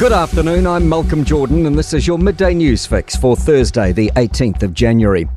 Good afternoon, I'm Malcolm Jordan, and this is your midday news fix for Thursday, the 18th of January.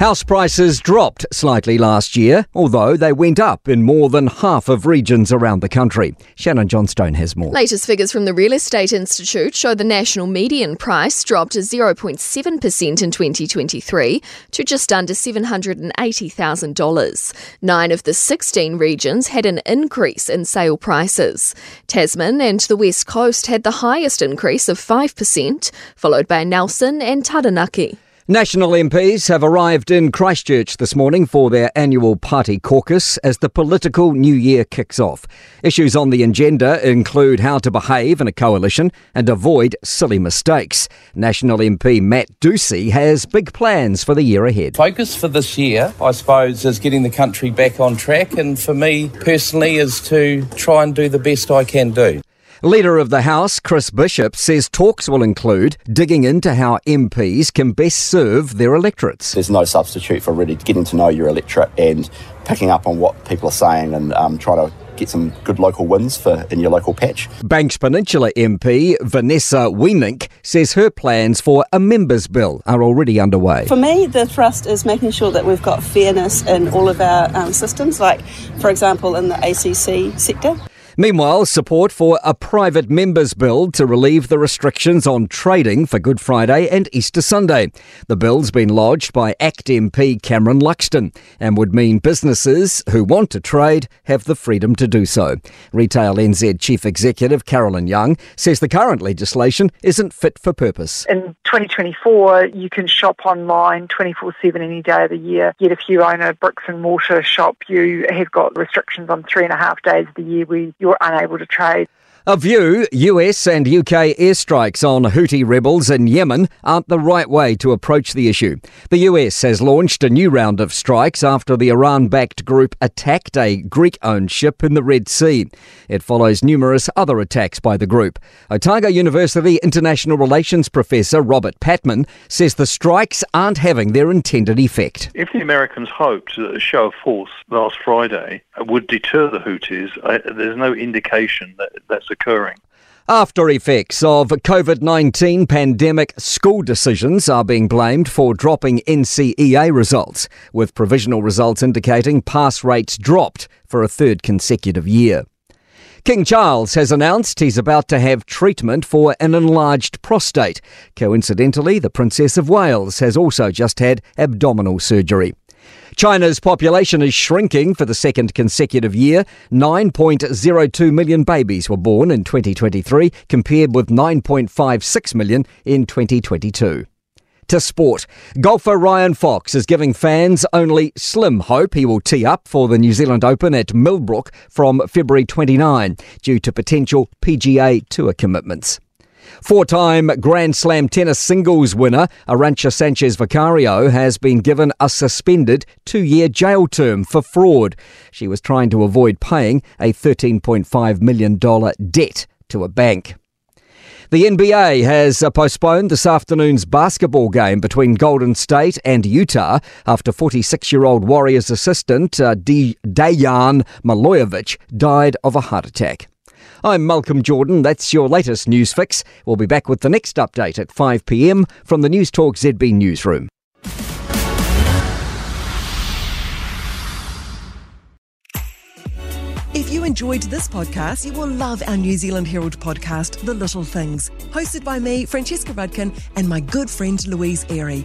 House prices dropped slightly last year, although they went up in more than half of regions around the country. Shannon Johnstone has more. Latest figures from the Real Estate Institute show the national median price dropped 0.7% in 2023 to just under $780,000. Nine of the 16 regions had an increase in sale prices. Tasman and the West Coast had the highest increase of 5%, followed by Nelson and Taranaki. National MPs have arrived in Christchurch this morning for their annual party caucus as the political new year kicks off. Issues on the agenda include how to behave in a coalition and avoid silly mistakes. National MP Matt Doocey has big plans for the year ahead. Focus for this year, I suppose, is getting the country back on track, and for me personally, is to try and do the best I can do. Leader of the House, Chris Bishop, says talks will include digging into how MPs can best serve their electorates. There's no substitute for really getting to know your electorate and picking up on what people are saying and um, trying to get some good local wins for in your local patch. Banks Peninsula MP Vanessa Weenink says her plans for a members bill are already underway. For me, the thrust is making sure that we've got fairness in all of our um, systems, like, for example, in the ACC sector. Meanwhile, support for a private members bill to relieve the restrictions on trading for Good Friday and Easter Sunday. The bill's been lodged by ACT MP Cameron Luxton and would mean businesses who want to trade have the freedom to do so. Retail NZ Chief Executive Carolyn Young says the current legislation isn't fit for purpose. In 2024, you can shop online 24 7 any day of the year. Yet if you own a bricks and mortar shop, you have got restrictions on three and a half days of the year where you're unable to trade. A view US and UK airstrikes on Houthi rebels in Yemen aren't the right way to approach the issue. The US has launched a new round of strikes after the Iran backed group attacked a Greek owned ship in the Red Sea. It follows numerous other attacks by the group. Otago University International Relations professor Robert Patman says the strikes aren't having their intended effect. If the Americans hoped that a show of force last Friday would deter the Houthis, uh, there's no indication that that's occurring. After effects of COVID 19 pandemic school decisions are being blamed for dropping NCEA results, with provisional results indicating pass rates dropped for a third consecutive year. King Charles has announced he's about to have treatment for an enlarged prostate. Coincidentally, the Princess of Wales has also just had abdominal surgery. China's population is shrinking for the second consecutive year. 9.02 million babies were born in 2023, compared with 9.56 million in 2022. To sport. Golfer Ryan Fox is giving fans only slim hope he will tee up for the New Zealand Open at Millbrook from February 29 due to potential PGA Tour commitments. Four time Grand Slam tennis singles winner Arantxa Sanchez Vicario has been given a suspended two year jail term for fraud. She was trying to avoid paying a $13.5 million debt to a bank. The NBA has uh, postponed this afternoon's basketball game between Golden State and Utah after 46 year old Warriors assistant uh, Dejan Milojevic died of a heart attack. I'm Malcolm Jordan. That's your latest news fix. We'll be back with the next update at 5 pm from the Newstalk ZB newsroom. If you enjoyed this podcast, you will love our New Zealand Herald podcast, The Little Things, hosted by me, Francesca Rudkin, and my good friend Louise Ferry.